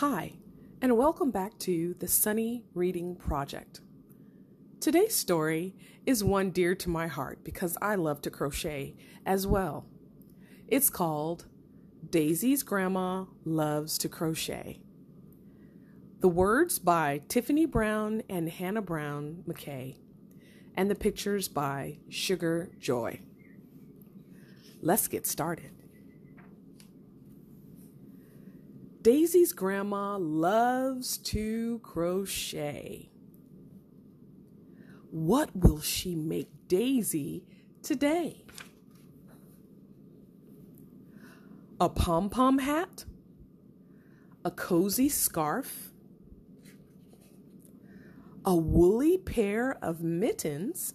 Hi, and welcome back to the Sunny Reading Project. Today's story is one dear to my heart because I love to crochet as well. It's called Daisy's Grandma Loves to Crochet. The words by Tiffany Brown and Hannah Brown McKay, and the pictures by Sugar Joy. Let's get started. Daisy's grandma loves to crochet. What will she make Daisy today? A pom pom hat? A cozy scarf? A woolly pair of mittens?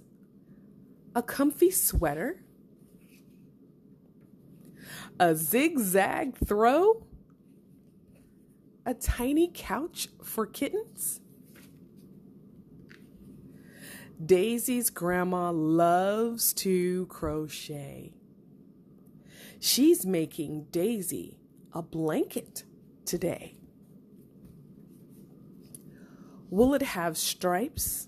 A comfy sweater? A zigzag throw? A tiny couch for kittens? Daisy's grandma loves to crochet. She's making Daisy a blanket today. Will it have stripes?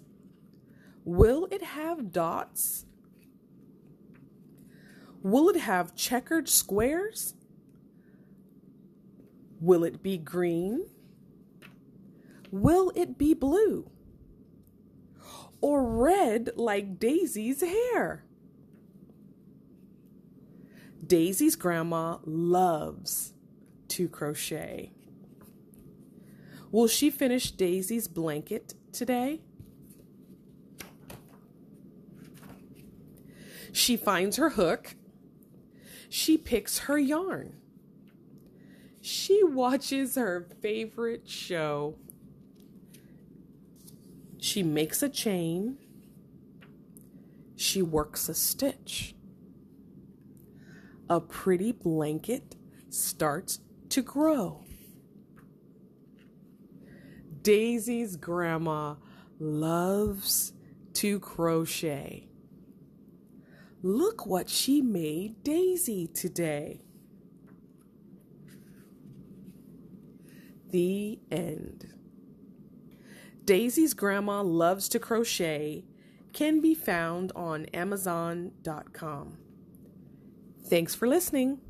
Will it have dots? Will it have checkered squares? Will it be green? Will it be blue? Or red like Daisy's hair? Daisy's grandma loves to crochet. Will she finish Daisy's blanket today? She finds her hook. She picks her yarn. She watches her favorite show. She makes a chain. She works a stitch. A pretty blanket starts to grow. Daisy's grandma loves to crochet. Look what she made Daisy today. The end. Daisy's Grandma Loves to Crochet can be found on Amazon.com. Thanks for listening.